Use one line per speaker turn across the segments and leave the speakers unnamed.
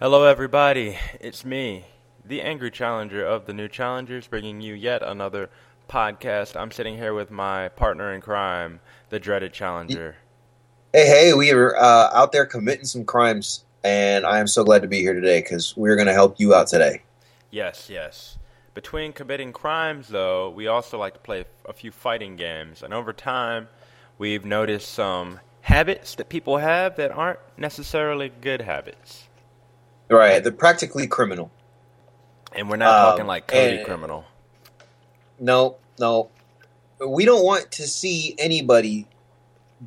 Hello, everybody. It's me, the angry challenger of the new challengers, bringing you yet another podcast. I'm sitting here with my partner in crime, the dreaded challenger.
Hey, hey, we are uh, out there committing some crimes, and I am so glad to be here today because we're going to help you out today.
Yes, yes. Between committing crimes, though, we also like to play a few fighting games, and over time, we've noticed some habits that people have that aren't necessarily good habits.
Right, they're practically criminal.
And we're not
Um,
talking like Cody
and-
criminal.
No, no. We don't want to see anybody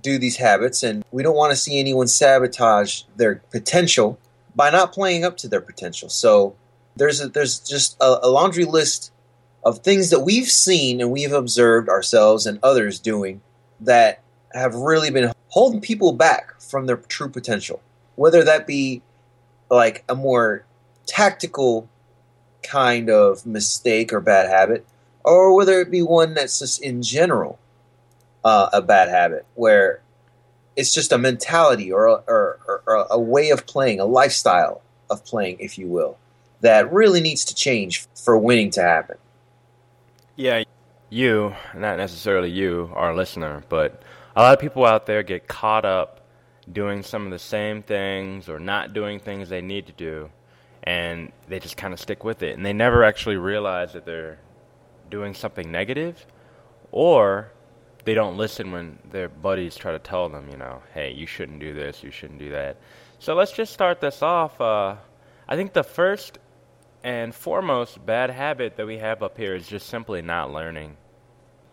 do these habits, and we don't want to see anyone sabotage their potential by not playing up to their potential. So there's a, there's just a, a laundry list of things that we've seen and we've observed ourselves and others doing that have really been holding people back from their true potential. Whether that be like a more tactical kind of mistake or bad habit, or whether it be one that's just in general uh, a bad habit, where it's just a mentality or, a- or, or, or a way of playing, a lifestyle of playing, if you will, that really needs to change for winning to happen.
Yeah, you, not necessarily you, our listener, but a lot of people out there get caught up doing some of the same things or not doing things they need to do, and they just kind of stick with it. And they never actually realize that they're doing something negative, or they don't listen when their buddies try to tell them, you know, hey, you shouldn't do this, you shouldn't do that. So let's just start this off. Uh, I think the first and foremost bad habit that we have up here is just simply not learning.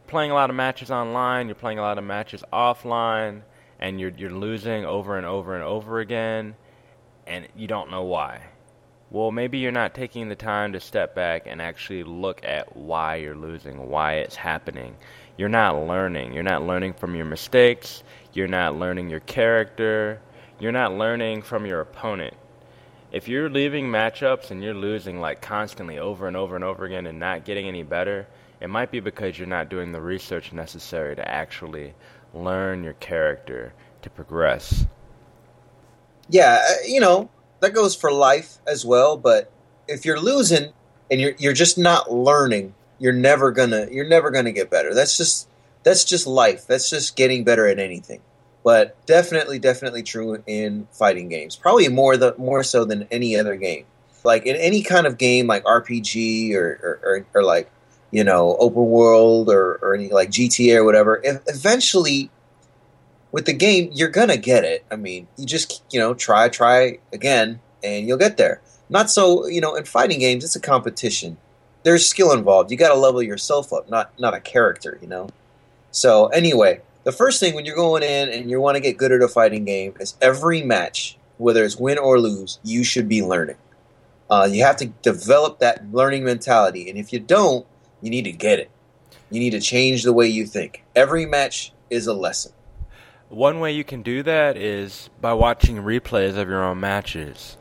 Playing a lot of matches online, you're playing a lot of matches offline, and you're you're losing over and over and over again, and you don't know why. Well, maybe you're not taking the time to step back and actually look at why you're losing, why it's happening. You're not learning. You're not learning from your mistakes. You're not learning your character. You're not learning from your opponent if you're leaving matchups and you're losing like constantly over and over and over again and not getting any better, it might be because you're not doing the research necessary to actually learn your character to progress.
Yeah, uh, you know that goes for life as well. But if you're losing and you're you're just not learning, you're never gonna you're never gonna get better. That's just that's just life. That's just getting better at anything. But definitely, definitely true in fighting games. Probably more the more so than any other game. Like in any kind of game, like RPG or or, or, or like you know open world or or any like GTA or whatever. Eventually, with the game, you're gonna get it. I mean, you just you know try, try again, and you'll get there. Not so you know in fighting games, it's a competition. There's skill involved. You got to level yourself up, not not a character. You know. So anyway, the first thing when you're going in and you want to get good at a fighting game is every match, whether it's win or lose, you should be learning. Uh, you have to develop that learning mentality, and if you don't, you need to get it. You need to change the way you think. Every match is a lesson.
One way you can do that is by watching replays of your own matches.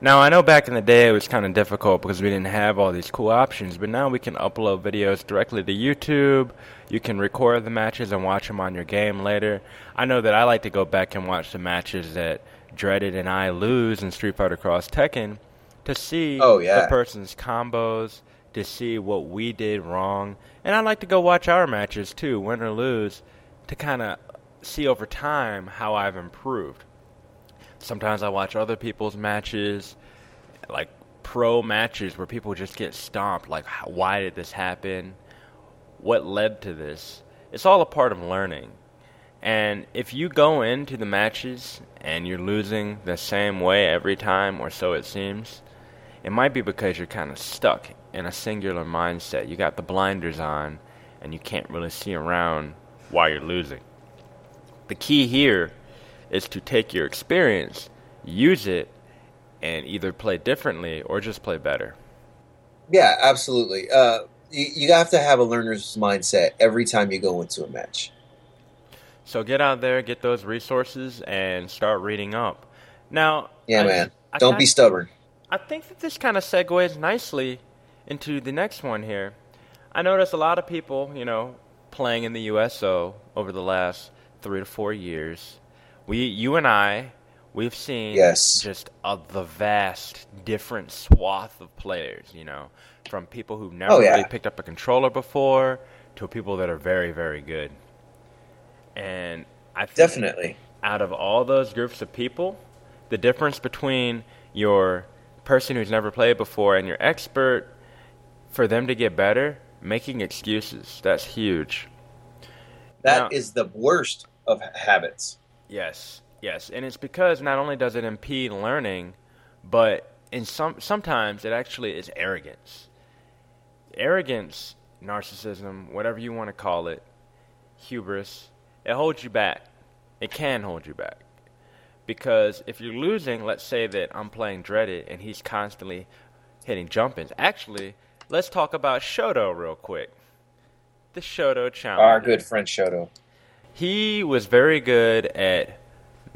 Now, I know back in the day it was kind of difficult because we didn't have all these cool options, but now we can upload videos directly to YouTube. You can record the matches and watch them on your game later. I know that I like to go back and watch the matches that Dreaded and I lose in Street Fighter Cross Tekken to see
Oh, yeah.
the person's combos, to see what we did wrong. And I like to go watch our matches too, win or lose, to kind of see over time how I've improved. Sometimes I watch other people's matches, like pro matches where people just get stomped. Like, why did this happen? What led to this? It's all a part of learning. And if you go into the matches and you're losing the same way every time, or so it seems, it might be because you're kind of stuck in a singular mindset. You got the blinders on and you can't really see around while you're losing. The key here is to take your experience, use it, and either play differently or just play better.
Yeah, absolutely. Uh, you, you have to have a learner's mindset every time you go into a match.
So get out there, get those resources, and start reading up. Now,
Yeah,
I-
man.
I
Don't be stubborn.
I think that this kind of segues nicely into the next one here. I notice a lot of people, you know, playing in the USO over the last three to four years. We, you and I, We've seen
Yes.
just a, the vast different swath of players, you know, from people who've never
Oh, yeah.
really picked up a controller before to people that are very, very good. And I think
Definitely.
out of all those groups of people, the difference between your person who's never played before and your expert, for them to get better, making excuses, that's huge.
That is
Now-
the worst of habits.
Yes, yes, and it's because not only does it impede learning, but in some sometimes it actually is arrogance. Arrogance, narcissism, whatever you want to call it, hubris, it holds you back. It can hold you back. Because if you're losing, let's say that I'm playing Dreaded and he's constantly hitting jump ins. Actually, let's talk about Shoto real quick. The Shoto challenge.
Our good friend Shoto.
He was very good at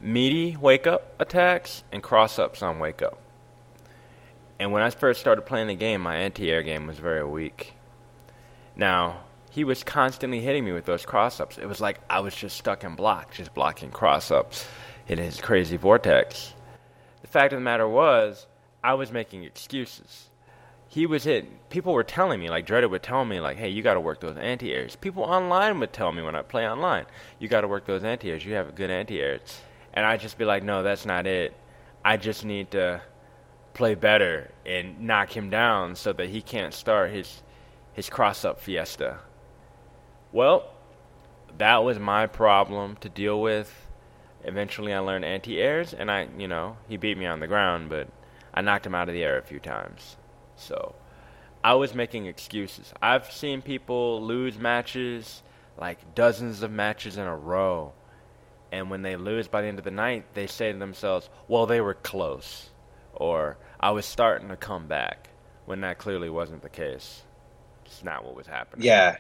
meaty wake up attacks and cross ups on wake up. And when I first started playing the game, my anti air game was very weak. Now, he was constantly hitting me with those cross ups. It was like I was just stuck in block, just blocking cross ups in his crazy vortex. The fact of the matter was, I was making excuses he was hitting. People were telling me, like Dreaded would tell me, like, "Hey, you got to work those anti-airs." People online would tell me when I play online, "You got to work those anti-airs. You have good anti-airs," and I'd just be like, "No, that's not it. I just need to play better and knock him down so that he can't start his his cross-up fiesta." Well, that was my problem to deal with. Eventually, I learned anti-airs, and I, you know, he beat me on the ground, but I knocked him out of the air a few times. So I was making excuses. I've seen people lose matches, like dozens of matches in a row. And when they lose by the end of the night, they say to themselves, well, they were close. Or I was starting to come back. When that clearly wasn't the case. It's not what was happening.
Yeah.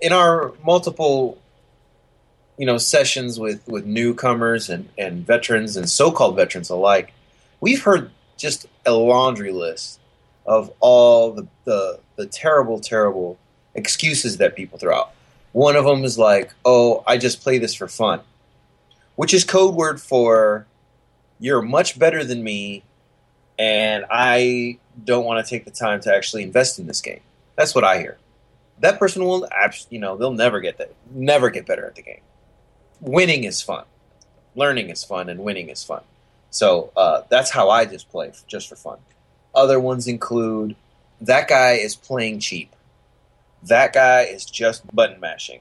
In our multiple, you know, sessions with, with newcomers and, and veterans and so-called veterans alike, we've heard just a laundry list of all the, the, the terrible, terrible excuses that people throw out. One of them is like, oh, I just play this for fun, which is code word for you're much better than me and I don't want to take the time to actually invest in this game. That's what I hear. That person will, you know, they'll never get that, never get better at the game. Winning is fun, learning is fun, and winning is fun. So uh, that's how I just play, just for fun. Other ones include that guy is playing cheap. That guy is just button mashing,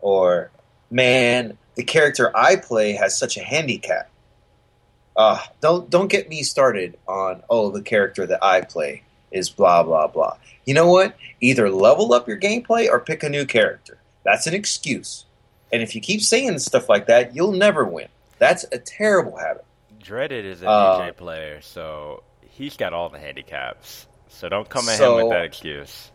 or man, the character I play has such a handicap. Uh, don't don't get me started on oh the character that I play is blah blah blah. You know what? Either level up your gameplay or pick a new character. That's an excuse. And if you keep saying stuff like that, you'll never win. That's a terrible habit.
Dreaded is a
Uh,
Dee Jay player, so he's got all the handicaps. So don't come at him with that excuse.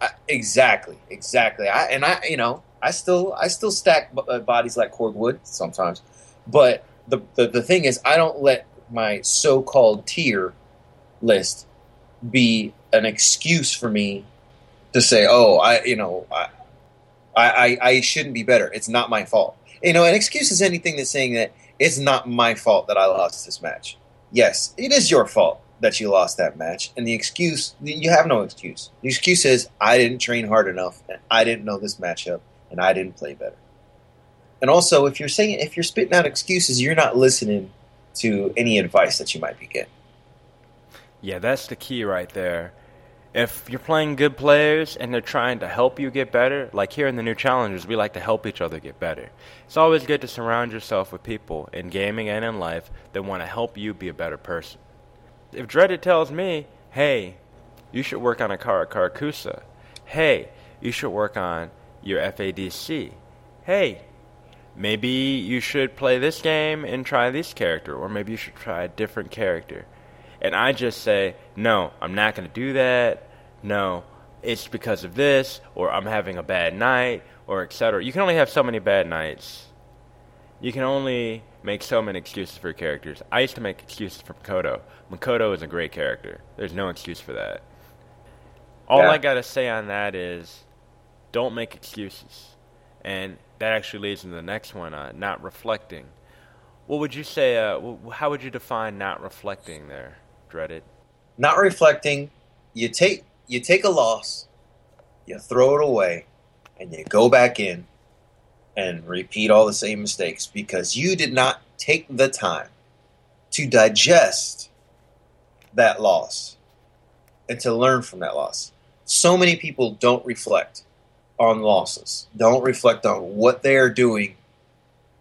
I, exactly, exactly. I and I, you know, I still I still stack b- uh, bodies like cordwood sometimes, but the, the the thing is, I don't let my so-called tier list be an excuse for me to say, oh, I, you know, I, I- I shouldn't be better. It's not my fault. You know, an excuse is anything that's saying that it's not my fault that I lost this match. Yes, it is your fault that you lost that match, and the excuse you have no excuse. The excuse is I didn't train hard enough, and I didn't know this matchup, and I didn't play better. And also, if you're saying if you're spitting out excuses, you're not listening to any advice that you might be getting.
Yeah, that's the key right there. If you're playing good players and they're trying to help you get better, like here in the new challenges, we like to help each other get better. It's always good to surround yourself with people in gaming and in life that want to help you be a better person. If Dreaded tells me, hey, you should work on a Kara Karakusa. Hey, you should work on your FADC. Hey, maybe you should play this game and try this character, or maybe you should try a different character. And I just say, no, I'm not going to do that. No, it's because of this, or I'm having a bad night, or etc. You can only have so many bad nights. You can only make so many excuses for characters. I used to make excuses for Makoto. Makoto is a great character. There's no excuse for that. All
Yeah.
I gotta say on that is, don't make excuses, and that actually leads into the next one: uh, not reflecting. What would you say? Uh, how would you define not reflecting there, dreaded?
Not reflecting. You take you take a loss, you throw it away, and you go back in and repeat all the same mistakes because you did not take the time to digest that loss and to learn from that loss. So many people don't reflect on losses, don't reflect on what they are doing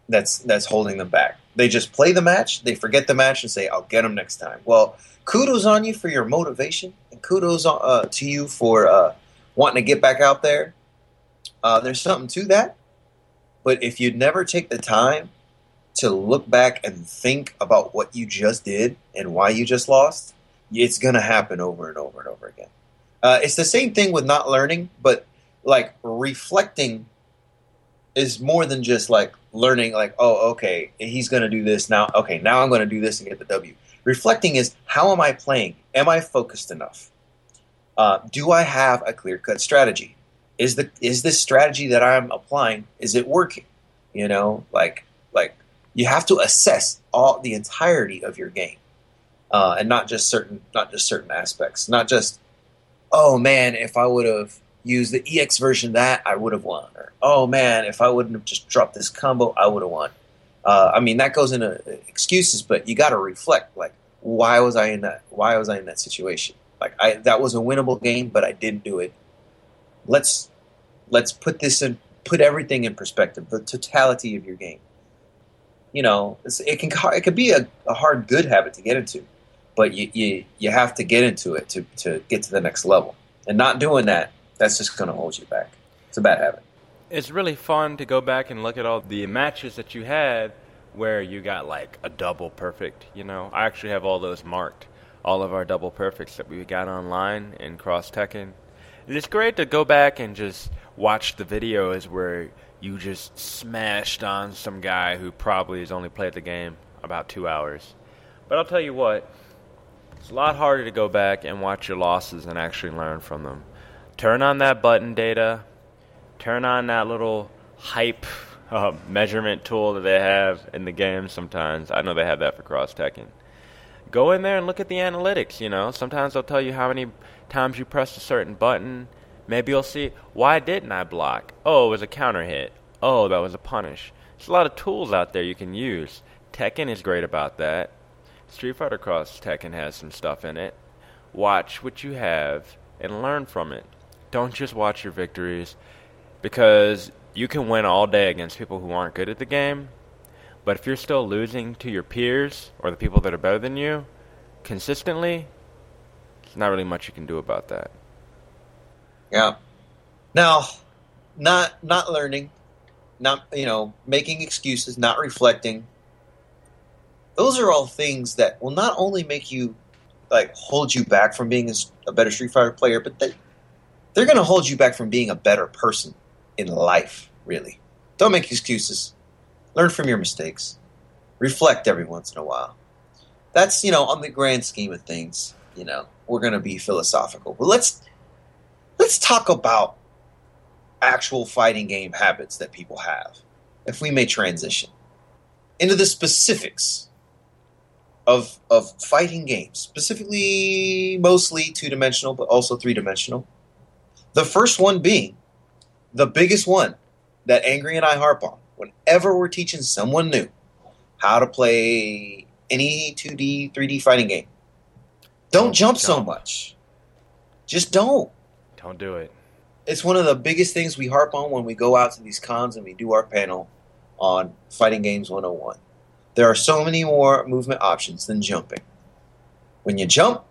that's that's holding them back. They just play the match, they forget the match, and say, "I'll get them next time." Well, kudos on you for your motivation, and kudos uh, to you for uh, wanting to get back out there. Uh, there's something to that, but if you never take the time to look back and think about what you just did and why you just lost, it's going to happen over and over and over again. Uh, it's the same thing with not learning, but like reflecting is more than just like learning, like, oh, okay, he's going to do this now. Okay, now I'm going to do this and get the W. Reflecting is how am I playing? Am I focused enough? Uh, do I have a clear cut strategy? is the is this strategy that I'm applying is it working? You know, like like you have to assess all the entirety of your game, uh, and not just certain not just certain aspects. Not just oh man, if I would have used the EX version of that I would have won, or oh man, if I wouldn't have just dropped this combo, I would have won. Uh, I mean, that goes into excuses, but you got to reflect. Like, why was I in that? Why was I in that situation? Like, I that was a winnable game, but I didn't do it let's let's put this in put everything in perspective the totality of your game you know it can it can be a, a, hard good habit to get into but you, you you have to get into it to to get to the next level and not doing that that's just going to hold you back it's a bad habit
it's really fun to go back and look at all the matches that you had where you got like a double perfect you know i actually have all those marked all of our double perfects that we got online in cross tekken it's great to go back and just watch the videos where you just smashed on some guy who probably has only played the game about two hours. But I'll tell you what, it's a lot harder to go back and watch your losses and actually learn from them. Turn on that button data, turn on that little hype uh, measurement tool that they have in the game sometimes. I know they have that for Cross Tekken. Go in there and look at the analytics, you know. Sometimes they'll tell you how many times you press a certain button. Maybe you'll see, why didn't I block? Oh, it was a counter hit. Oh, that was a punish. There's a lot of tools out there you can use. Tekken is great about that. Street Fighter Cross Tekken has some stuff in it. Watch what you have and learn from it. Don't just watch your victories because you can win all day against people who aren't good at the game. But if you're still losing to your peers or the people that are better than you consistently, there's not really much you can do about that.
Yeah. Now, not not learning, not you know making excuses, not reflecting. Those are all things that will not only make you like hold you back from being a, better Street Fighter player, but they they're going to hold you back from being a better person in life. Really, don't make excuses. Learn from your mistakes. Reflect every once in a while. That's you know on the grand scheme of things. You know we're going to be philosophical, but let's let's talk about actual fighting game habits that people have. If we may transition into the specifics of of fighting games, specifically mostly two dimensional, but also three dimensional. The first one being the biggest one that Angry and I harp on whenever we're teaching someone new how to play any 2D, 3D fighting game. Don't, don't jump, jump so much. Just don't.
Don't do it.
It's one of the biggest things we harp on when we go out to these cons and we do our panel on Fighting Games 101. There are so many more movement options than jumping. When you jump,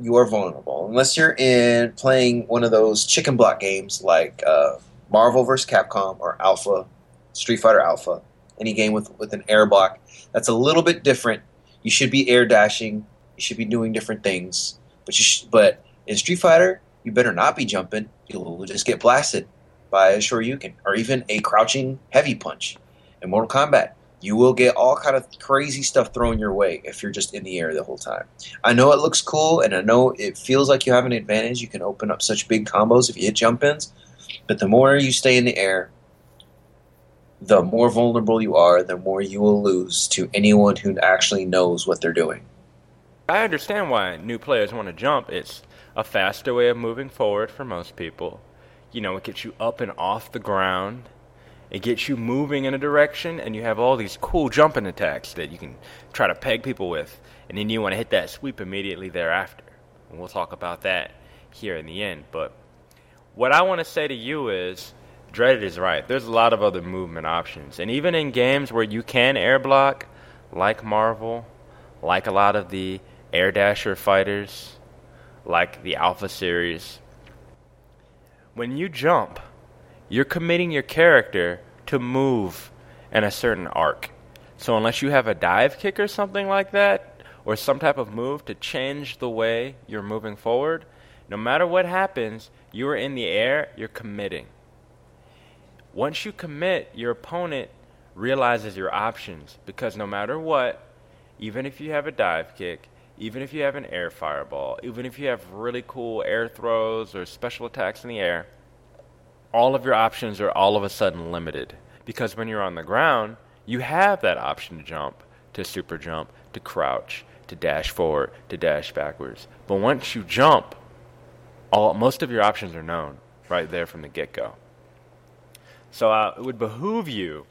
you are vulnerable. Unless you're in playing one of those chicken block games like uh, Marvel vs. Capcom or Alpha, Street Fighter Alpha, any game with, with an air block. That's a little bit different. You should be air dashing. You should be doing different things. But you sh- but in Street Fighter, you better not be jumping. You'll just get blasted by a Shoryuken or even a crouching heavy punch. In Mortal Kombat, you will get all kind of crazy stuff thrown your way if you're just in the air the whole time. I know it looks cool and I know it feels like you have an advantage. You can open up such big combos if you hit jump ins, but the more you stay in the air, the more vulnerable you are, the more you will lose to anyone who actually knows what they're doing.
I understand why new players want to jump. It's a faster way of moving forward for most people. You know, it gets you up and off the ground. It gets you moving in a direction, and you have all these cool jumping attacks that you can try to peg people with. And then you want to hit that sweep immediately thereafter. And we'll talk about that here in the end. But what I want to say to you is Dreaded is right. There's a lot of other movement options. And even in games where you can air block, like Marvel, like a lot of the Air Dasher fighters, like the Alpha series, when you jump, you're committing your character to move in a certain arc. So unless you have a dive kick or something like that, or some type of move to change the way you're moving forward, no matter what happens, you are in the air, you're committing. Once you commit, your opponent realizes your options because no matter what, even if you have a dive kick, even if you have an air fireball, even if you have really cool air throws or special attacks in the air, all of your options are all of a sudden limited. Because when you're on the ground, you have that option to jump, to super jump, to crouch, to dash forward, to dash backwards. But once you jump, all most of your options are known right there from the get go. So uh, it would behoove you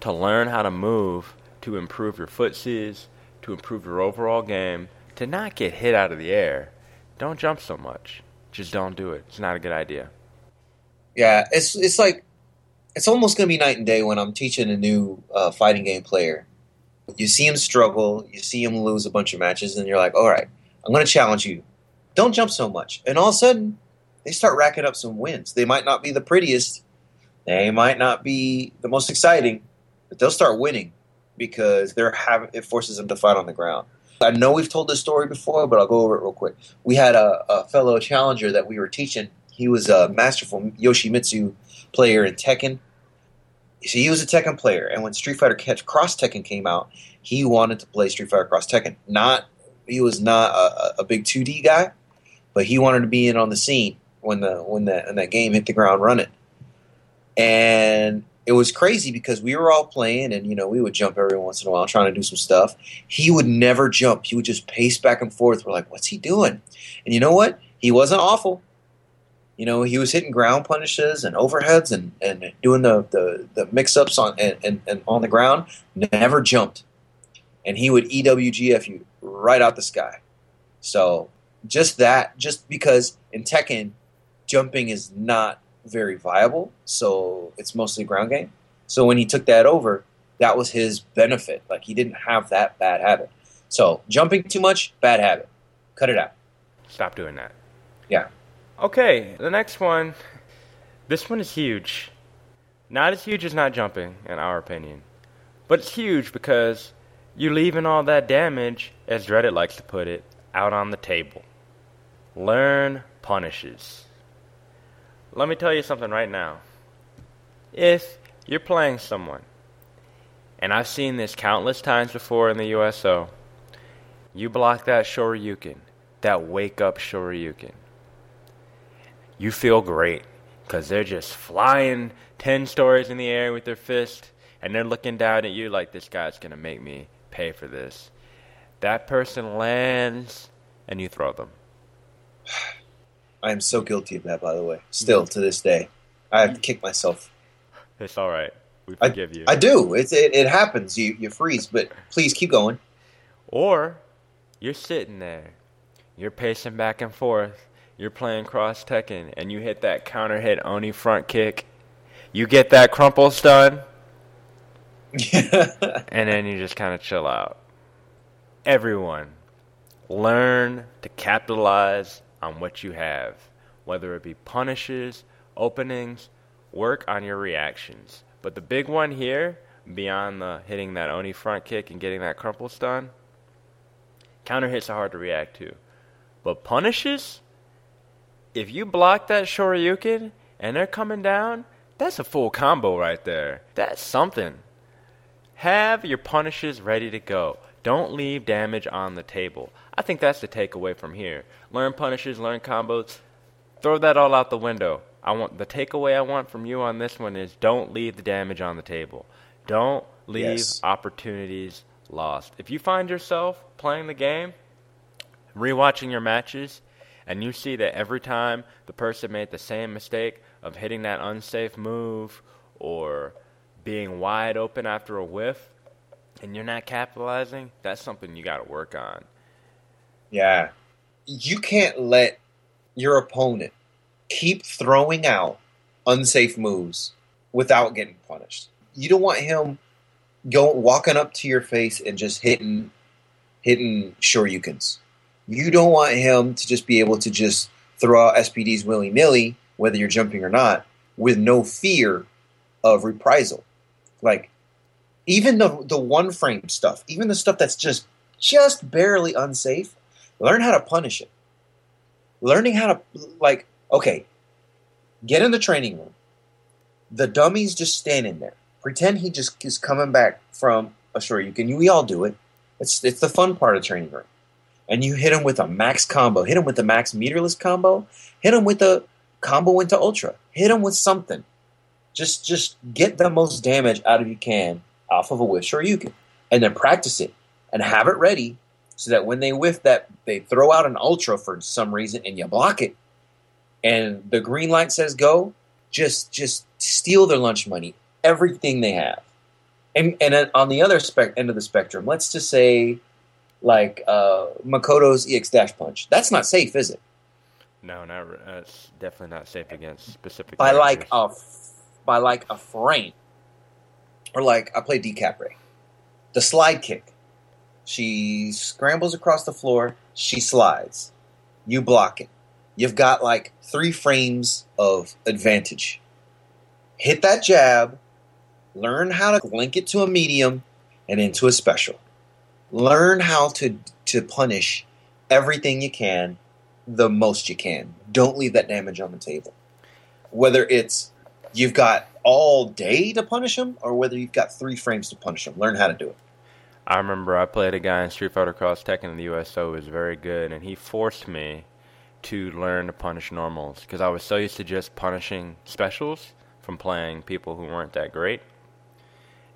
to learn how to move to improve your footsies, to improve your overall game, to not get hit out of the air. Don't jump so much. Just don't do it. It's not a good idea.
Yeah, it's it's like it's almost to be night and day when I'm teaching a new uh, fighting game player. You see him struggle, you see him lose a bunch of matches, and you're like, all right, I'm to challenge you. Don't jump so much. And all of a sudden, they start racking up some wins. They might not be the prettiest, they might not be the most exciting, but they'll start winning because they're having it forces them to fight on the ground. I know we've told this story before, but I'll go over it real quick. We had a, a fellow challenger that we were teaching. He was a masterful Yoshimitsu player in Tekken. So he was a Tekken player, and when Street Fighter Cross Tekken came out, he wanted to play Street Fighter Cross Tekken. Not he was not a, a big 2D guy, but he wanted to be in on the scene when the when that when that game hit the ground running. And it was crazy because we were all playing and you know we would jump every once in a while trying to do some stuff. He would never jump. He would just pace back and forth. We're like what's he doing? And you know what? He wasn't awful you know he was hitting ground punishes and overheads and, and doing the, the, the mix-ups on and, and, and on the ground never jumped and he would ewgf you right out the sky so just that just because in tekken jumping is not very viable, so it's mostly ground game. So when he took that over, that was his benefit. Like he didn't have that bad habit. So jumping too much, bad habit. Cut it out.
Stop doing that.
Yeah.
Okay, the next one. This one is huge. Not as huge as not jumping, in our opinion. But it's huge because you're leaving all that damage, as Dreaded likes to put it, out on the table. Learn punishes. Let me tell you something right now. If you're playing someone, and I've seen this countless times before in the USO, you block that Shoryuken, that wake up Shoryuken. You feel great because they're just flying 10 stories in the air with their fist, and they're looking down at you like this guy's going to make me pay for this. That person lands, and you throw them.
I am so guilty of that, by the way. Mm-hmm. Still to this day, I have to mm-hmm. kick myself.
It's all right. We forgive
I,
you.
I do. It's, it, it happens. You you freeze, but please keep going.
Or you're sitting there, you're pacing back and forth, you're playing cross Tekken, and you hit that counter hit Oni front kick. You get that crumple stun, and then you just kind of chill out. Everyone, learn to capitalize on what you have, whether it be punishes, openings, work on your reactions. But the big one here, beyond the hitting that Oni front kick and getting that crumple stun, counter hits are hard to react to. But punishes, if you block that Shoryuken and they're coming down, that's a full combo right there. That's something. Have your punishes ready to go. Don't leave damage on the table. I think that's the takeaway from here. Learn punishes, learn combos, throw that all out the window. I want the takeaway I want from you on this one is don't leave the damage on the table. Don't leave
Yes.
opportunities lost. If you find yourself playing the game, rewatching your matches, and you see that every time the person made the same mistake of hitting that unsafe move or being wide open after a whiff, and you're not capitalizing, that's something you got to work on.
Yeah. You can't let your opponent keep throwing out unsafe moves without getting punished. You don't want him going walking up to your face and just hitting hitting shoryukens. You don't want him to just be able to just throw out SPDs willy nilly, whether you're jumping or not, with no fear of reprisal. Like even the the one frame stuff, even the stuff that's just just barely unsafe, learn how to punish it. Learning how to like okay, get in the training room. The dummy's just standing there. Pretend he just is coming back from a shoryuken. We all do it. It's it's the fun part of training room. And you hit him with a max combo. Hit him with the max meterless combo. Hit him with the combo into ultra. Hit him with something. Just just get the most damage out of you can off of a whiff shoryuken, and then practice it and have it ready so that when they whiff that they throw out an ultra for some reason and you block it, and the green light says go, just just steal their lunch money, everything they have. And and on the other spec- end of the spectrum, let's just say like uh, Makoto's EX dash punch. That's not safe, is it?
No, not re- uh, definitely not safe against specific.
By like
characters.
a f- by like a frame, or like I play Decapre, the slide kick. She scrambles across the floor. She slides. You block it. You've got like three frames of advantage. Hit that jab. Learn how to link it to a medium and into a special. Learn how to to punish everything you can, the most you can. Don't leave that damage on the table. Whether it's you've got all day to punish them, or whether you've got three frames to punish them, learn how to do it.
I remember I played a guy in Street Fighter Cross Tekken in the USO was very good, and he forced me to learn to punish normals because I was so used to just punishing specials from playing people who weren't that great.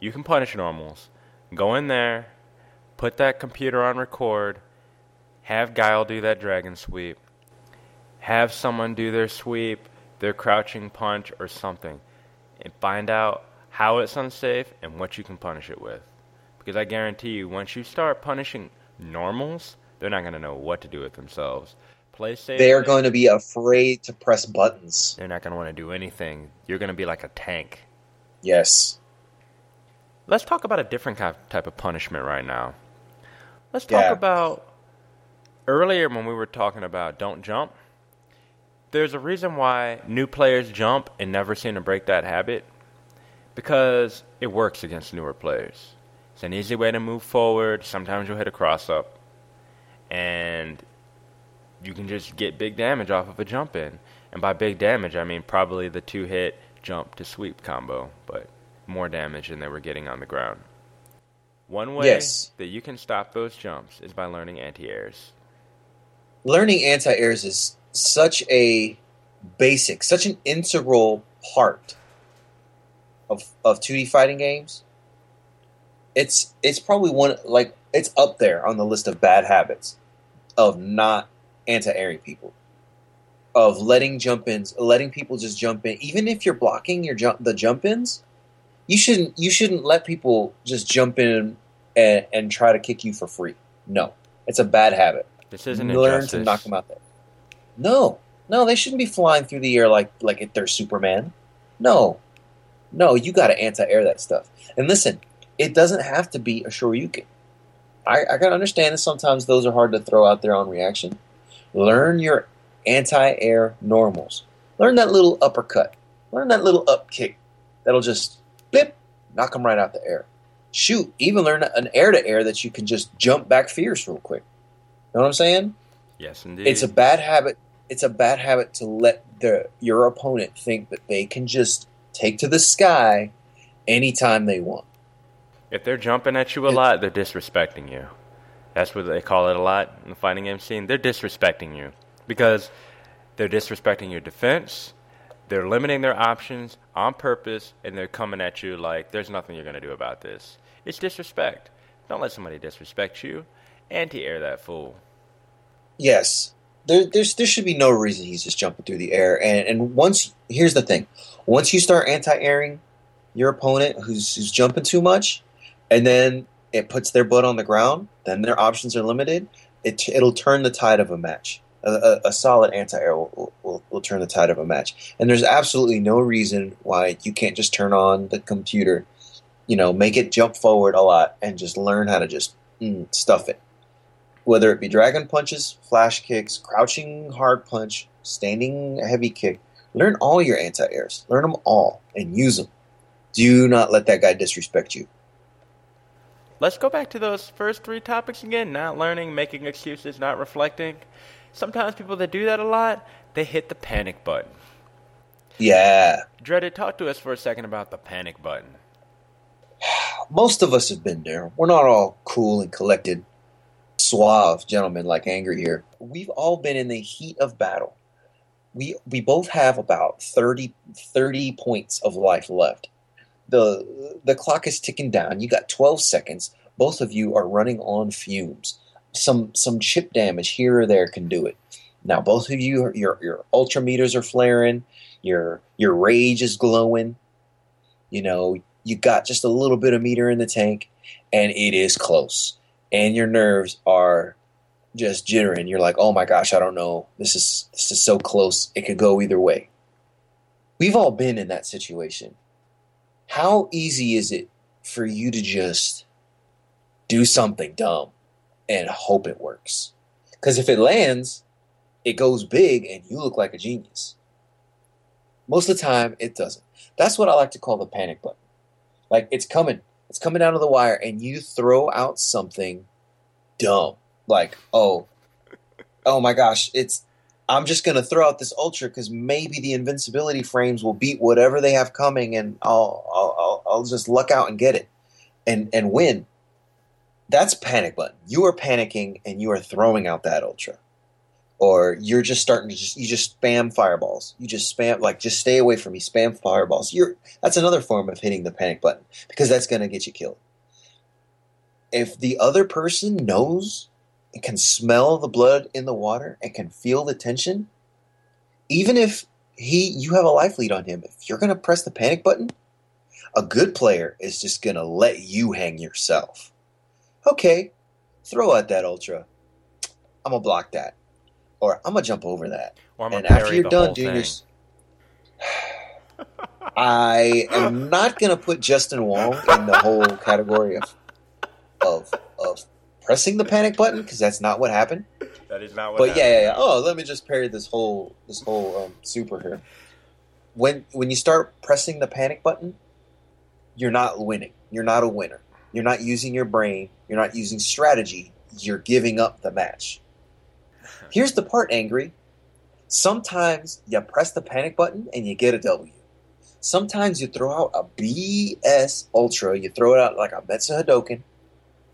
You can punish normals. Go in there, put that computer on record, have Guile do that dragon sweep, have someone do their sweep, their crouching punch, or something, and find out how it's unsafe and what you can punish it with. Because I guarantee you, once you start punishing normals, they're not going to know what to do with themselves. Play safe.
They are going to be afraid to press buttons.
They're not going to want to do anything. You're going to be like a tank.
Yes.
Let's talk about a different type of punishment right now. Let's talk
Yeah.
about earlier when we were talking about don't jump. There's a reason why new players jump and never seem to break that habit because it works against newer players. It's an easy way to move forward. Sometimes you'll hit a cross up and you can just get big damage off of a jump in. And by big damage, I mean probably the two hit jump to sweep combo, but more damage than they were getting on the ground. One way
Yes.
that you can stop those jumps is by learning anti airs.
Learning anti airs is such a basic, such an integral part of of 2D fighting games. It's it's probably one like it's up there on the list of bad habits of not anti-airing people. Of letting jump ins, letting people just jump in, even if you're blocking your jump the jump ins, you shouldn't you shouldn't let people just jump in and, and try to kick you for free. No, it's a bad habit
This isn't
learn
injustice.
to knock them out there. No, no, they shouldn't be flying through the air like like they're Superman. No, no, you got to anti-air that stuff. And listen, it doesn't have to be a Shoryuken. I, I can understand that sometimes those are hard to throw out there on reaction. Learn your anti-air normals. Learn that little uppercut. Learn that little up kick that'll just blip, knock them right out the air. Shoot, even learn an air to air that you can just jump back fierce real quick. You know what I'm saying?
Yes, indeed.
It's a bad habit. It's a bad habit to let the your opponent think that they can just take to the sky anytime they want.
If they're jumping at you a lot, they're disrespecting you. That's what they call it a lot in the fighting game scene. They're disrespecting you because they're disrespecting your defense. They're limiting their options on purpose and they're coming at you like there's nothing you're going to do about this. It's disrespect. Don't let somebody disrespect you. Anti-air that fool.
Yes. There, there's, there should be no reason he's just jumping through the air. And, and once, here's the thing once you start anti-airing your opponent who's, who's jumping too much, and then it puts their butt on the ground, then their options are limited. It, it'll turn the tide of a match. A, a, solid anti-air will, will, will turn the tide of a match. And there's absolutely no reason why you can't just turn on the computer, you know, make it jump forward a lot, and just learn how to just mm, stuff it. Whether it be dragon punches, flash kicks, crouching hard punch, standing heavy kick, learn all your anti-airs. Learn them all and use them. Do not let that guy disrespect you.
Let's go back to those first three topics again. Not learning, making excuses, not reflecting. Sometimes people that do that a lot, they hit the panic button.
Yeah.
Dreaded, talk to us for a second about the panic button.
Most of us have been there. We're not all cool and collected, suave gentlemen like Angry here. We've all been in the heat of battle. We we both have about 30, 30 points of life left. The the clock is ticking down. You got 12 seconds. Both of you are running on fumes some some chip damage here or there can do it. Now both of you, your your ultra meters are flaring, your your rage is glowing. You know, you got just a little bit of meter in the tank, and it is close, and your nerves are just jittering. You're like, oh my gosh, I don't know. This is this is so close. It could go either way. We've all been in that situation. How easy is it for you to just do something dumb? And hope it works. Because if it lands, it goes big and you look like a genius. Most of the time, it doesn't. That's what I like to call the panic button. Like it's coming, it's coming down to the wire, and you throw out something dumb. Like, oh, oh my gosh, it's. I'm just gonna throw out this ultra because maybe the invincibility frames will beat whatever they have coming, and I'll I'll, I'll, I'll just luck out and get it, and and win that's panic button. You are panicking and you are throwing out that ultra. Or you're just starting to just you just spam fireballs. You just spam like just stay away from me, spam fireballs. You're that's another form of hitting the panic button because that's gonna get you killed. If the other person knows and can smell the blood in the water and can feel the tension, even if he you have a life lead on him, if you're gonna press the panic button, a good player is just gonna let you hang yourself okay, throw out that ultra. I'm gonna block that, or I'm gonna jump over that.
and after
you're done, Junior, I am not gonna put Justin Wong in the whole category of of of pressing the panic button because that's not what happened.
That is not what.
But
happened.
yeah, yeah, yeah. Oh, let me just parry this whole this whole um, super here. When when you start pressing the panic button, you're not winning. You're not a winner. You're not using your brain. You're not using strategy. You're giving up the match. Here's the part, Angry. Sometimes you press the panic button and you get a W. Sometimes you throw out a BS Ultra. You throw it out like a Metsu Hadoken.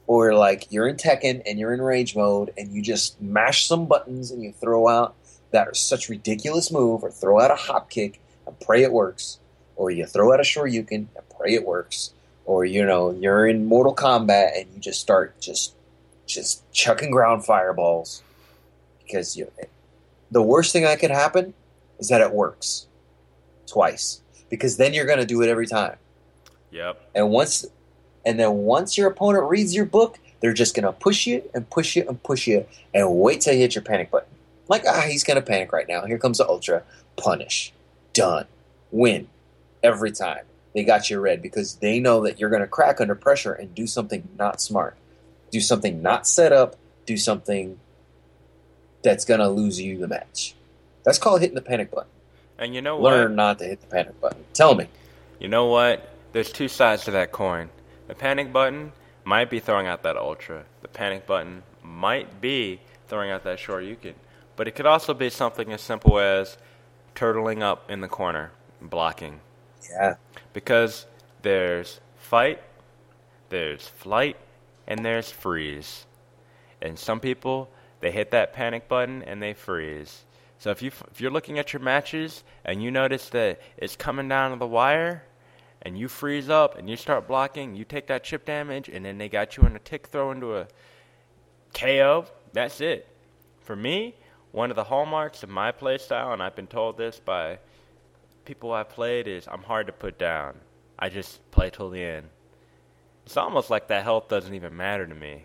Or like you're in Tekken and you're in rage mode and you just mash some buttons and you throw out that are such ridiculous move or throw out a hop kick and pray it works. Or you throw out a Shoryuken and pray it works or you know you're in Mortal Kombat and you just start just just chucking ground fireballs because you the worst thing that could happen is that it works twice because then you're going to do it every time.
Yep.
And once and then once your opponent reads your book, they're just going to push you and push you and push you and wait till you hit your panic button. Like ah, he's going to panic right now. Here comes the ultra. Punish. Done. Win. Every time they got you read because they know that you're going to crack under pressure and do something not smart, do something not set up, do something that's going to lose you the match. That's called hitting the panic button.
And you know
Learn
what?
not to hit the panic button. Tell me.
You know what? There's two sides to that coin. The panic button might be throwing out that ultra. The panic button might be throwing out that Shoryuken. But it could also be something as simple as turtling up in the corner, blocking.
Yeah.
Because there's fight, there's flight, and there's freeze. And some people, they hit that panic button and they freeze. So if you if you're looking at your matches and you notice that it's coming down to the wire, and you freeze up and you start blocking, you take that chip damage, and then they got you in a tick throw into a KO. That's it. For me, one of the hallmarks of my playstyle, and I've been told this by people I've played, is I'm hard to put down. I just play till the end. It's almost like that health doesn't even matter to me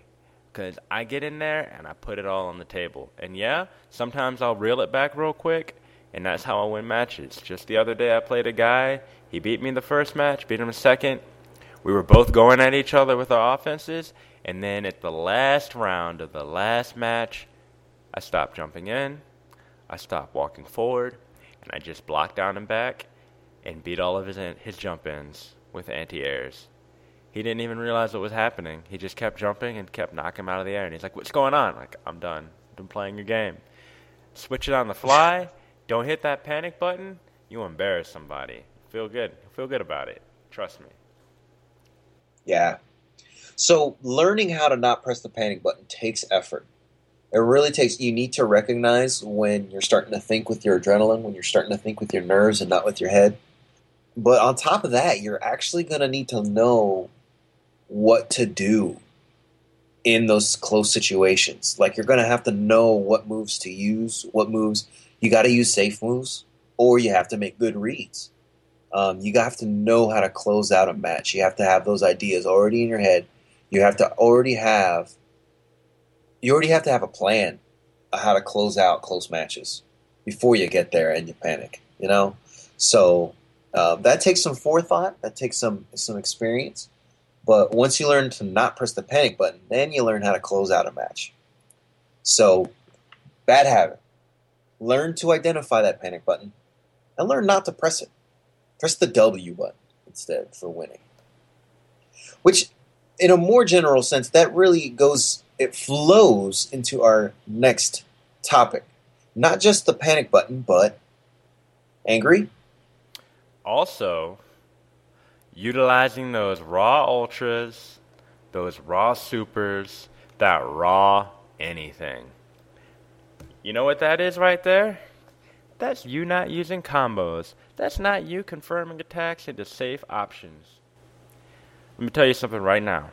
because I get in there and I put it all on the table. And yeah, sometimes I'll reel it back real quick, and that's how I win matches. Just the other day, I played a guy. He beat me the first match, beat him the second. We were both going at each other with our offenses, and then at the last round of the last match, I stopped jumping in, I stopped walking forward, and I just blocked down and back and beat all of his his jump ins with anti airs. He didn't even realize what was happening. He just kept jumping and kept knocking him out of the air. And he's like, "What's going on?" like, "I'm done. I've been playing your game. Switch it on the fly. Don't hit that panic button. You embarrass somebody. Feel good. Feel good about it. Trust me."
Yeah. So learning how to not press the panic button takes effort. It really takes. You need to recognize when you're starting to think with your adrenaline, when you're starting to think with your nerves and not with your head. But on top of that, you're actually going to need to know what to do in those close situations. Like you're going to have to know what moves to use, what moves you got to use safe moves, or you have to make good reads. Um, you have to know how to close out a match. You have to have those ideas already in your head. You have to already have you already have to have a plan of how to close out close matches before you get there and you panic. You know, so uh, that takes some forethought. That takes some some experience. But once you learn to not press the panic button, then you learn how to close out a match. So, bad habit. Learn to identify that panic button and learn not to press it. Press the W button instead for winning. Which, in a more general sense, that really goes, it flows into our next topic. Not just the panic button, but angry.
Also, utilizing those raw ultras, those raw supers, that raw anything. You know what that is right there? That's you not using combos. That's not you confirming attacks into safe options. Let me tell you something right now.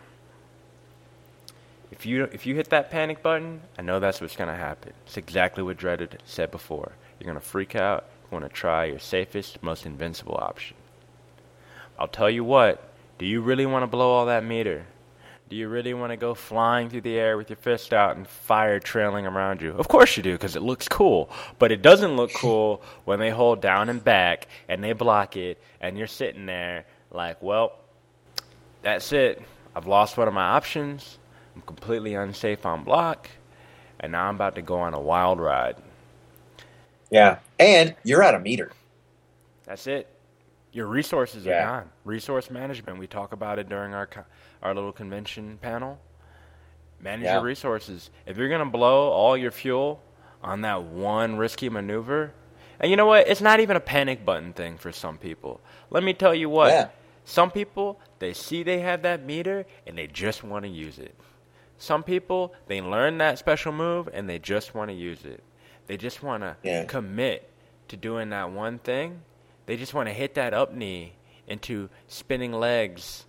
If you if you hit that panic button, I know that's what's gonna happen. It's exactly what Dreaded said before. You're gonna freak out. You want to try your safest, most invincible option. I'll tell you what, do you really want to blow all that meter? Do you really want to go flying through the air with your fist out and fire trailing around you? Of course you do, because it looks cool. But it doesn't look cool when they hold down and back and they block it, and you're sitting there like, well, that's it. I've lost one of my options. I'm completely unsafe on block, and now I'm about to go on a wild ride.
Yeah, and you're out of meter.
That's it. Your resources
Yeah.
are gone. Resource management. We talk about it during our our little convention panel. Manage
Yeah.
your resources. If you're gonna blow all your fuel on that one risky maneuver, and you know what? It's not even a panic button thing for some people. Let me tell you what.
Yeah.
Some people they see they have that meter and they just want to use it. Some people they learn that special move and they just want to use it. They just want to
Yeah.
commit to doing that one thing. They just want to hit that up knee into spinning legs.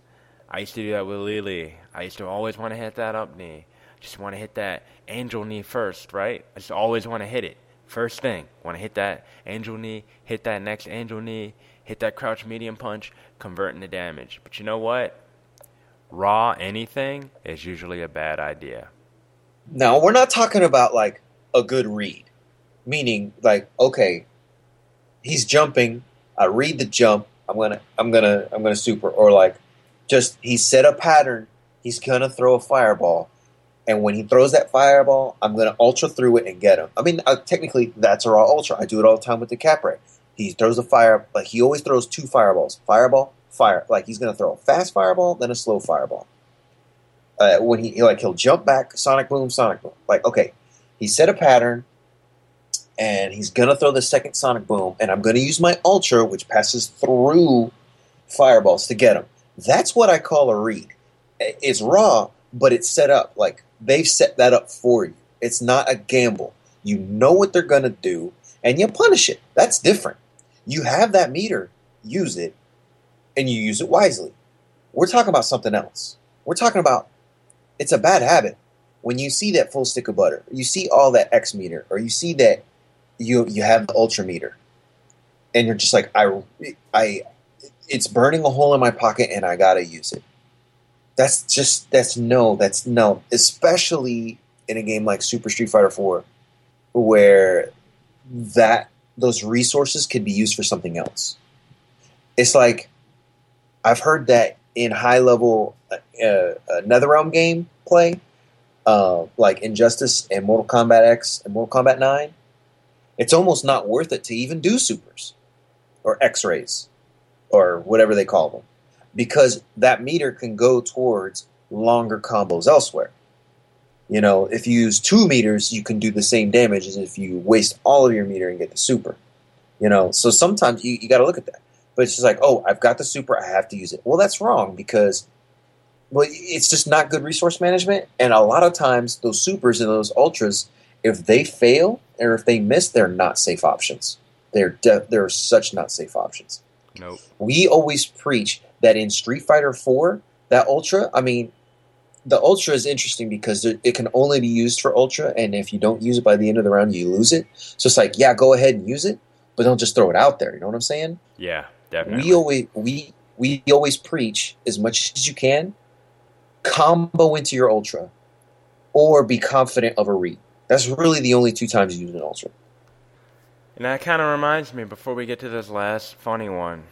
I used to do that with Lily. I used to always want to hit that up knee. Just want to hit that angel knee first, right? I just always want to hit it. First thing, want to hit that angel knee, hit that next angel knee, hit that crouch medium punch, convert into damage. But you know what? Raw anything is usually a bad idea.
Now we're not talking about like a good read, meaning like okay, he's jumping. I read the jump. I'm gonna I'm gonna I'm gonna super or like just he set a pattern. He's gonna throw a fireball, and when he throws that fireball, I'm gonna ultra through it and get him. I mean, uh, technically that's a raw ultra. I do it all the time with Decapre. He throws a fire like he always throws two fireballs. Fireball, fire. Like he's gonna throw a fast fireball, then a slow fireball uh, when he like he'll jump back, sonic boom, sonic boom. Like okay, he set a pattern, and he's gonna throw the second sonic boom, and I'm gonna use my ultra, which passes through fireballs to get him. That's what I call a read. It's raw, but it's set up. Like they've set that up for you. It's not a gamble. You know what they're gonna do, and you punish it. That's different. You have that meter, use it, and you use it wisely. We're talking about something else. We're talking about it's a bad habit. When you see that full stick of butter, you see all that X meter, or you see that you you have the ultra meter, and you're just like I I it's burning a hole in my pocket and I gotta use it. That's just that's no, that's no. Especially in a game like Super Street Fighter Four, where that those resources could be used for something else. It's like I've heard that in high level uh, uh, NetherRealm game play, uh, like Injustice and Mortal Kombat X and Mortal Kombat Nine, it's almost not worth it to even do supers or X rays or whatever they call them, because that meter can go towards longer combos elsewhere. You know, if you use two meters, you can do the same damage as if you waste all of your meter and get the super. You know, so sometimes you, you got to look at that. But it's just like, oh, I've got the super, I have to use it. Well, that's wrong because well, it's just not good resource management. And a lot of times, those supers and those ultras, if they fail or if they miss, they're not safe options. They're de- they're such not safe options.
Nope.
We always preach that in Street Fighter 4, that Ultra, I mean, the Ultra is interesting because it can only be used for Ultra, and if you don't use it by the end of the round, you lose it. So it's like, yeah, go ahead and use it, but don't just throw it out there. You know what I'm saying?
Yeah, definitely.
We always we we always preach as much as you can, combo into your Ultra, or be confident of a read. That's really the only two times you use an Ultra.
And that kind of reminds me, before we get to this last funny one,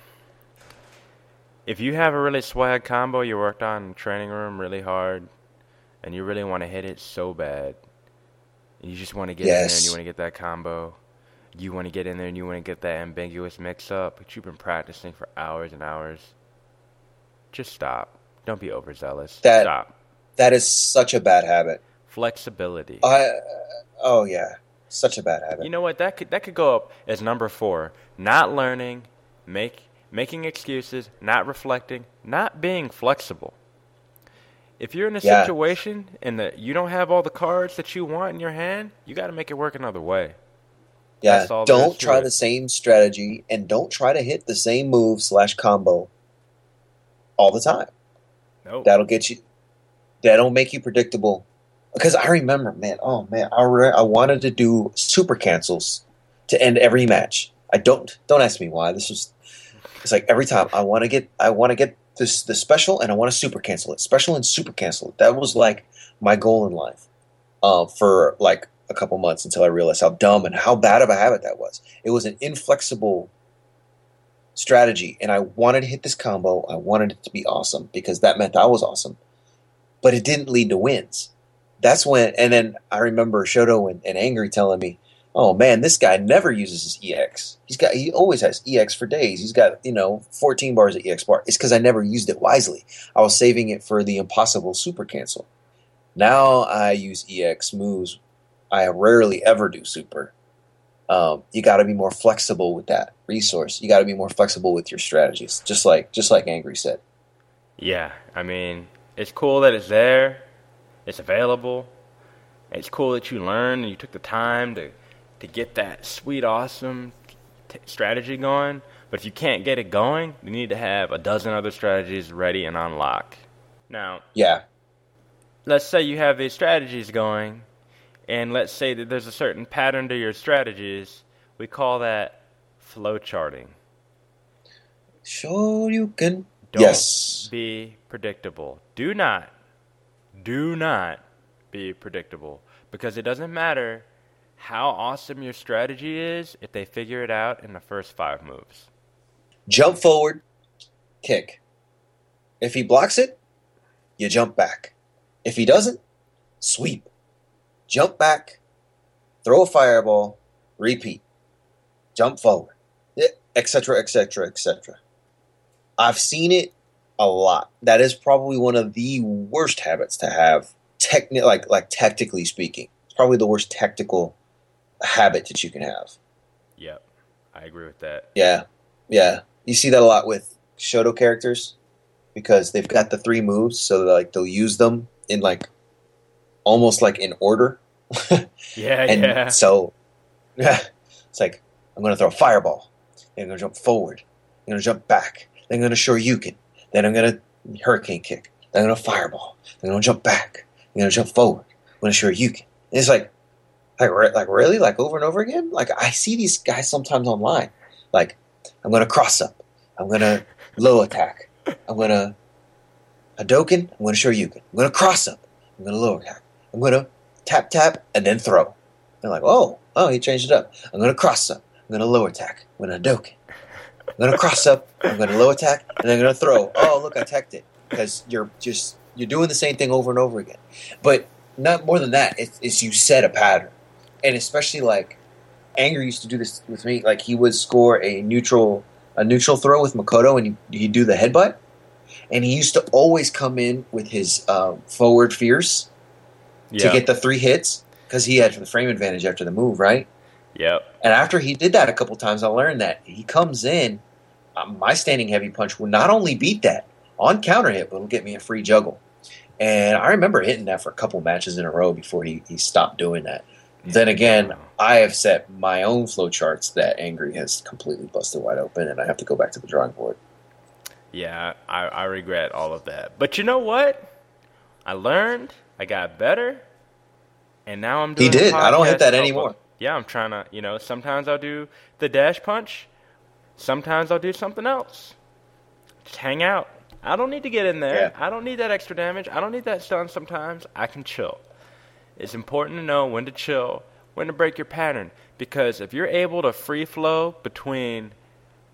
if you have a really swag combo you worked on in the training room really hard, and you really want to hit it so bad, you just want to get yes. in there and you want to get that combo, you want to get in there and you want to get that ambiguous mix up, but you've been practicing for hours and hours. Just stop. Don't be overzealous.
That,
stop.
That is such a bad habit.
Flexibility.
I. Uh, oh yeah. Such a bad habit.
You know what? That could that could go up as number four. Not learning, make making excuses, not reflecting, not being flexible. If you're in a yeah. situation and that you don't have all the cards that you want in your hand, you got to make it work another way.
Yeah, don't try the same strategy and don't try to hit the same move slash combo all the time.
Nope.
That'll get you. That'll make you predictable because I remember, man. Oh man, I re- I wanted to do super cancels to end every match. I don't don't ask me why. This was it's like every time I want to get I want to get this the special and I want to super cancel it. Special and super cancel it. That was like my goal in life uh, for like a couple months until I realized how dumb and how bad of a habit that was. It was an inflexible strategy, and I wanted to hit this combo. I wanted it to be awesome because that meant I was awesome, but it didn't lead to wins that's when, and then I remember Shoto and, and Angry telling me, "Oh man, this guy never uses his EX. He's got, he always has EX for days. He's got, you know, 14 bars of EX bar. It's because I never used it wisely. I was saving it for the impossible super cancel. Now I use EX moves. I rarely ever do super. Um, you got to be more flexible with that resource. You got to be more flexible with your strategies, just like just like Angry said.
Yeah, I mean, it's cool that it's there it's available. It's cool that you learned and you took the time to to get that sweet, awesome t- strategy going. But if you can't get it going, you need to have a dozen other strategies ready and on lock. Now,
yeah.
Let's say you have these strategies going, and let's say that there's a certain pattern to your strategies. We call that flow charting.
Sure, you can.
Don't
yes.
be predictable. Do not do not be predictable because it doesn't matter how awesome your strategy is if they figure it out in the first five moves.
Jump forward, kick. If he blocks it, you jump back. If he doesn't, sweep. Jump back, throw a fireball, repeat. Jump forward, etc., etc., etc. I've seen it a lot. That is probably one of the worst habits to have. Techni- like like tactically speaking, it's probably the worst tactical habit that you can have.
Yep, I agree with that.
Yeah, yeah. You see that a lot with Shoto characters because they've got the three moves, so like they'll use them in like almost like in order.
yeah,
and
yeah.
So, yeah. It's like I'm going to throw a fireball. Then I'm going to jump forward. I'm going to jump back. Then I'm going to shoryuken. Then I'm going to hurricane kick. Then I'm going to fireball. Then I'm going to jump back. I'm going to jump forward. I'm going to shoryuken. And it's like, like, like really, like over and over again. Like I see these guys sometimes online. Like I'm going to cross up. I'm going to low attack. I'm going to Hadoken. I'm going to shoryuken. I'm going to cross up. I'm going to low attack. I'm going to tap tap and then throw. They're like, oh, oh, he changed it up. I'm going to cross up. I'm going to low attack. I'm going to Hadoken. I'm going to cross up. I'm going to low attack, and then I'm going to throw. Oh, look, I teched it because you're just you're doing the same thing over and over again. But not more than that. It's, it's you set a pattern, and especially like Anger used to do this with me. Like he would score a neutral a neutral throw with Makoto, and he, he'd do the headbutt. And he used to always come in with his uh, forward fierce
Yeah.
to get the three hits because he had the frame advantage after the move, right?
Yep.
And after he did that a couple times, I learned that he comes in. Um, my standing heavy punch will not only beat that on counter hit, but it'll get me a free juggle. And I remember hitting that for a couple matches in a row before he, he stopped doing that. Then again, I have set my own flow charts that Angry has completely busted wide open, and I have to go back to the drawing board.
Yeah, I, I regret all of that. But you know what? I learned, I got better, and now I'm
done.
He
did. I don't hit that anymore.
Yeah, I'm trying to. You know, sometimes I'll do the dash punch. Sometimes I'll do something else. Just hang out. I don't need to get in there.
Yeah.
I don't need that extra damage. I don't need that stun. Sometimes I can chill. It's important to know when to chill, when to break your pattern. Because if you're able to free flow between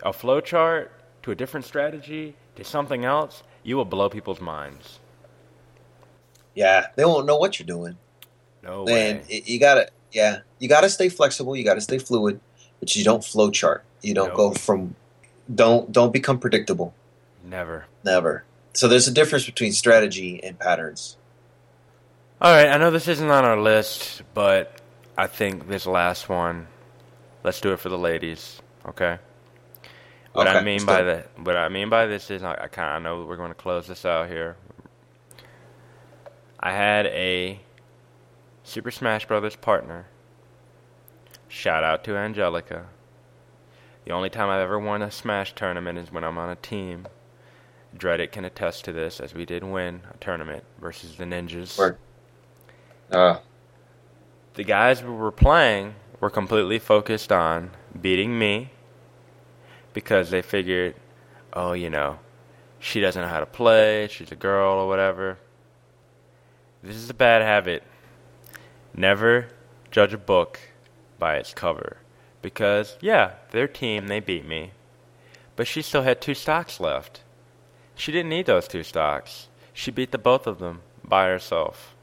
a flow chart to a different strategy to something else, you will blow people's minds.
Yeah, they won't know what you're doing.
No
and
way.
it, you gotta yeah you gotta stay flexible you gotta stay fluid but you don't flow chart you don't
No.
go from don't don't become predictable
Never.
never so there's a difference between strategy and patterns
All right, I know this isn't on our list, but I think this last one, let's do it for the ladies, okay? What I mean by that, what I mean by this is, I, I kind of know we're going to close this out here. I had a Super Smash Brothers partner. Shout out to Angelica. The only time I've ever won a Smash tournament is when I'm on a team. Dreaded can attest to this, as we did win a tournament versus the Ninjas
Word. uh,
the guys we were playing were completely focused on beating me because they figured, oh, you know, she doesn't know how to play, she's a girl or whatever. This is a bad habit. Never judge a book by its cover. Because, yeah, their team, they beat me. But she still had two stocks left. She didn't need those two stocks. She beat the both of them by herself.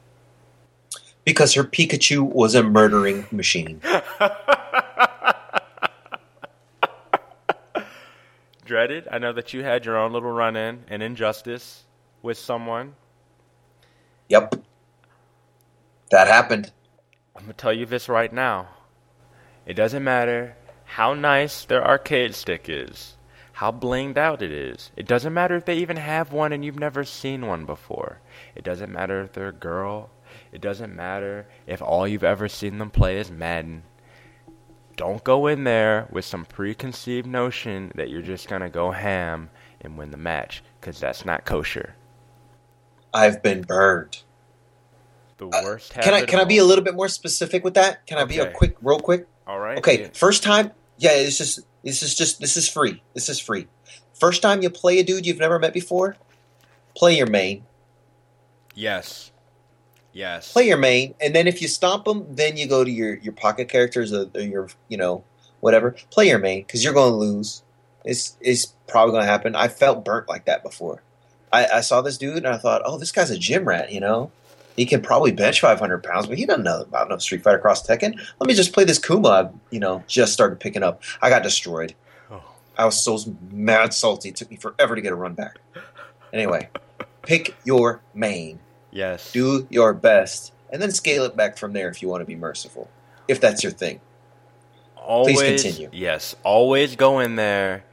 because her pikachu was a murdering machine
Dreaded, I know that you had your own little run in and injustice with someone.
yep that happened
I'm going to tell you this right now. It doesn't matter how nice their arcade stick is, how blinged out it is. It doesn't matter if they even have one and you've never seen one before. It doesn't matter if they're a girl. It doesn't matter if all you've ever seen them play is Madden. Don't go in there with some preconceived notion that you're just going to go ham and win the match, because that's not kosher.
i've been burned
The uh, worst
can i can i be a little bit more specific with that can i be a quick real quick
All right.
Okay,
Yeah.
first time, yeah, it's just this is just this is free. This is free. First time you play a dude you've never met before, play your main.
Yes. Yes.
Play your main, and then if you stomp them, then you go to your your pocket characters or, or your you know whatever. Play your main because you're going to lose. It's it's probably going to happen. I felt burnt like that before. I, I saw this dude and I thought, oh, this guy's a gym rat. You know, he can probably bench 500 pounds, but he doesn't know about no Street Fighter Cross Tekken. Let me just play this Kuma. I, you know, just started picking up. I got destroyed.
Oh.
I was so mad salty. It took me forever to get a run back. Anyway, pick your main.
Yes.
Do your best, and then scale it back from there if you want to be merciful. If that's your thing.
always,
continue.
Yes. Always go in there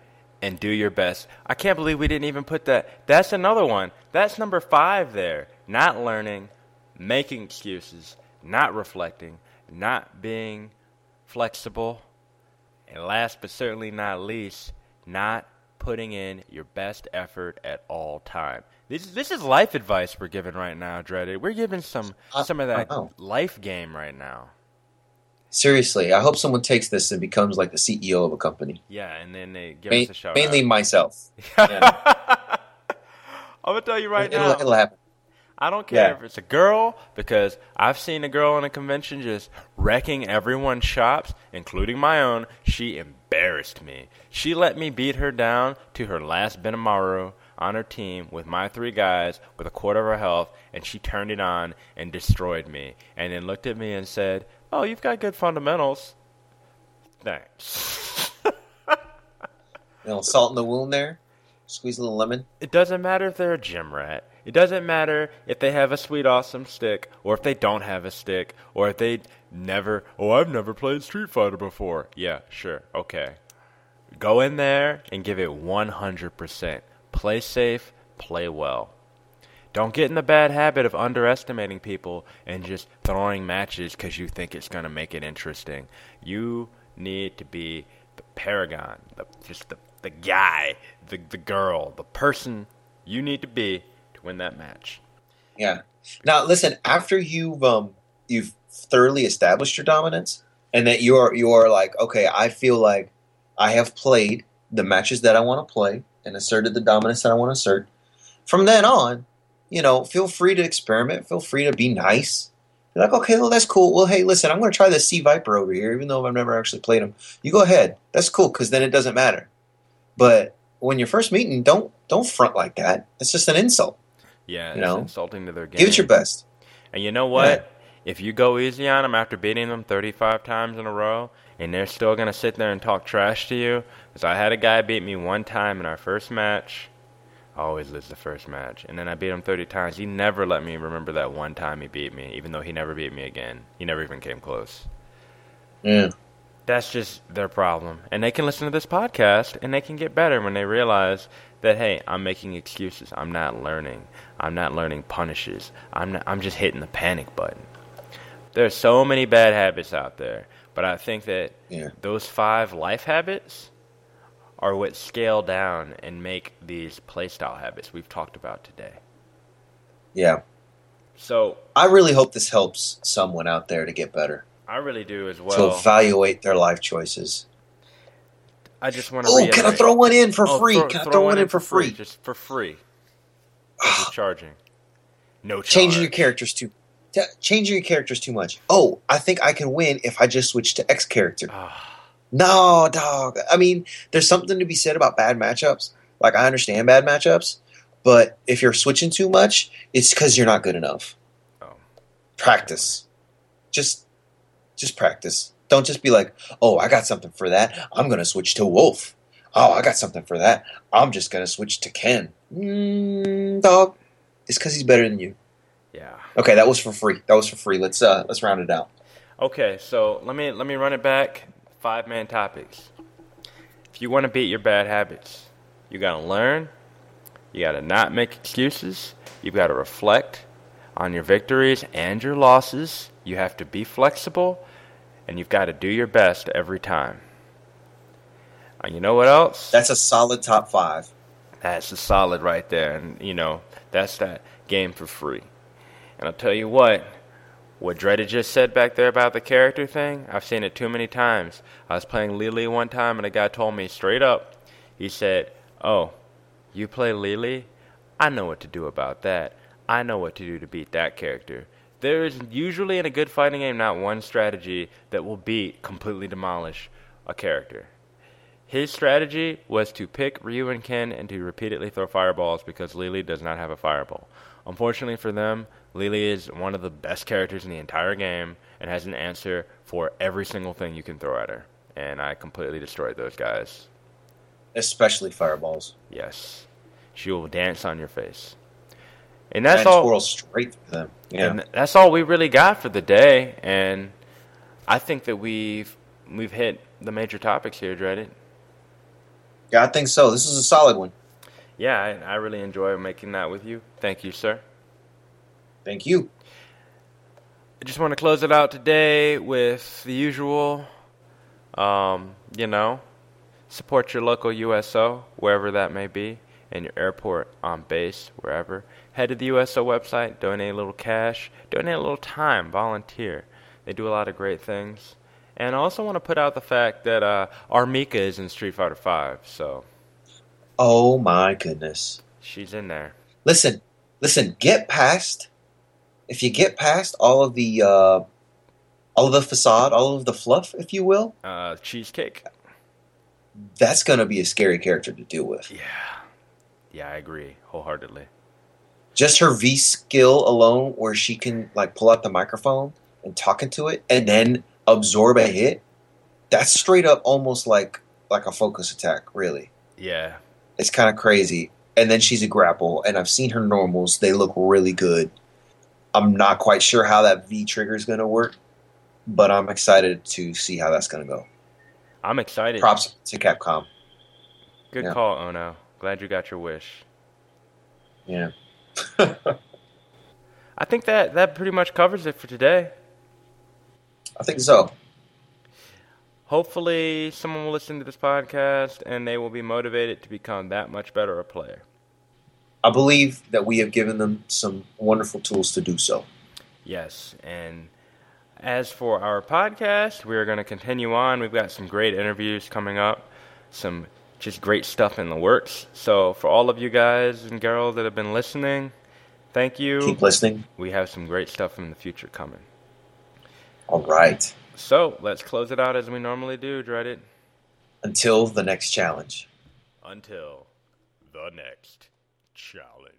and do your best. I can't believe we didn't even put that. That's another one. That's number five there. Not learning, making excuses, not reflecting, not being flexible. And last but certainly not least, not putting in your best effort at all time. This is this is life advice we're giving right now, Dreaded. We're giving some
I-
some of that life game right now.
Seriously, I hope someone takes this and becomes like the CEO of a company.
Yeah, and then they give
Ma-
us a shout
mainly
out.
myself.
I'm gonna tell you right
it'll,
now.
it'll happen.
I don't care
Yeah.
if it's a girl because I've seen a girl in a convention just wrecking everyone's shops, including my own. She embarrassed me. She let me beat her down to her last Benimaru on her team with my three guys with a quarter of her health, and she turned it on and destroyed me. And then looked at me and said, "Oh, you've got good fundamentals." Thanks.
Know, salt in the wound there. Squeeze a little lemon.
It doesn't matter if they're a gym rat. It doesn't matter if they have a sweet awesome stick or if they don't have a stick or if they never oh I've never played Street Fighter before. Yeah, sure. Okay. Go in there and give it 100%. Play safe, play well. Don't get in the bad habit of underestimating people and just throwing matches cuz you think it's going to make it interesting. You need to be the paragon, the, just the, the guy, the, the girl, the person you need to be to win that match.
Yeah. Now listen, after you've um you've thoroughly established your dominance and that you're you're like, okay, I feel like I have played the matches that I want to play and asserted the dominance that I want to assert. From then on, you know, feel free to experiment, feel free to be nice. You're like, okay, well that's cool. Well, hey, listen, I'm going to try this C. Viper over here, even though I've never actually played him. You go ahead. That's cool because then it doesn't matter. But when you're first meeting, don't don't front like that. It's just an insult.
Yeah,
You
it's
know,
insulting to their game.
Give it your best.
And you know what? If you go easy on them after beating them 35 times in a row, and they're still going to sit there and talk trash to you, because I had a guy beat me one time in our first match. I always lose the first match. And then I beat him 30 times. He never let me remember that one time he beat me, even though he never beat me again. He never even came close.
Yeah.
That's just their problem. And they can listen to this podcast and they can get better when they realize that hey, I'm making excuses. I'm not learning. I'm not learning punishes. I'm not, I'm just hitting the panic button. There's so many bad habits out there, but I think that
Yeah.
those 5 life habits are what scale down and make these playstyle habits we've talked about today.
Yeah.
So,
I really hope this helps someone out there to get better,
I really do as well.
to evaluate their life choices.
I just want to
Oh, can I throw one in for free? can I throw, one in for free?
Just for free. You charging? No charge.
Changing your characters too. t- Changing your characters too much. Oh, I think I can win if I just switch to X character.
Ah,
No, dog. I mean, there's something to be said about bad matchups. Like I understand bad matchups, but if you're switching too much, it's because you're not good enough.
Oh.
Practice. Just, just practice. Don't just be like, oh, I got something for that. I'm gonna switch to Wolf. Oh, I got something for that. I'm just gonna switch to Ken. Mm, dog. It's because he's better than you.
yeah.
Okay, that was for free. That was for free. Let's uh, let's round it out.
Okay, so let me let me run it back. Five man topics. If you want to beat your bad habits, you gotta learn. You gotta not make excuses. You gotta reflect on your victories and your losses. You have to be flexible, and you've got to do your best every time. And you know what else?
That's a solid top five.
That's a solid right there. And, you know, that's that game for free. And I'll tell you what, what Dreaded just said back there about the character thing, I've seen it too many times. I was playing Lily one time, and a guy told me straight up, he said, Oh, you play Lily? I know what to do about that. I know what to do to beat that character. There is usually in a good fighting game not one strategy that will beat, completely demolish a character. His strategy was to pick Ryu and Ken and to repeatedly throw fireballs because Lily does not have a fireball. Unfortunately for them, Lily is one of the best characters in the entire game and has an answer for every single thing you can throw at her. And I completely destroyed those guys.
Especially fireballs.
Yes. She will dance on your face. And that's
and
all
squirrel straight through them. Yeah.
and that's all we really got for the day and I think that we've we've hit the major topics here, Dreaded.
yeah, I think so. This is a solid one.
Yeah, I, I really enjoy making that with you. Thank you, sir.
Thank you.
I just want to close it out today with the usual. Um, you know, support your local USO, wherever that may be, in your airport, on base, wherever. Head to the USO website, donate a little cash, donate a little time, volunteer. They do a lot of great things. And I also want to put out the fact that uh, R. Mika is in Street Fighter Five, so
Oh my goodness.
she's in there.
Listen, listen, get past if you get past all of the uh all of the facade, all of the fluff, if you will,
Uh, cheesecake.
that's gonna be a scary character to deal with.
Yeah, yeah, I agree wholeheartedly.
Just her V skill alone, where she can like pull out the microphone and talk into it and then absorb a hit, that's straight up almost like like a focus attack, really.
Yeah,
It's kind of crazy. And then she's a grapple, and I've seen her normals. They look really good. I'm not quite sure how that V trigger is going to work, but I'm excited to see how that's going to go.
I'm excited.
Props to Capcom.
Good
Yeah.
call, Ono. Glad you got your wish.
Yeah.
I think that that pretty much covers it for today.
I think so.
Hopefully, someone will listen to this podcast and they will be motivated to become that much better a player.
I believe that we have given them some wonderful tools to do so.
Yes, and as for our podcast, we are going to continue on. We've got some great interviews coming up, some just great stuff in the works. So, for all of you guys and girls that have been listening, thank you.
Keep listening.
We have some great stuff in the future coming.
All right.
So, let's close it out as we normally do, Dreaded.
Until the next challenge.
Until the next challenge.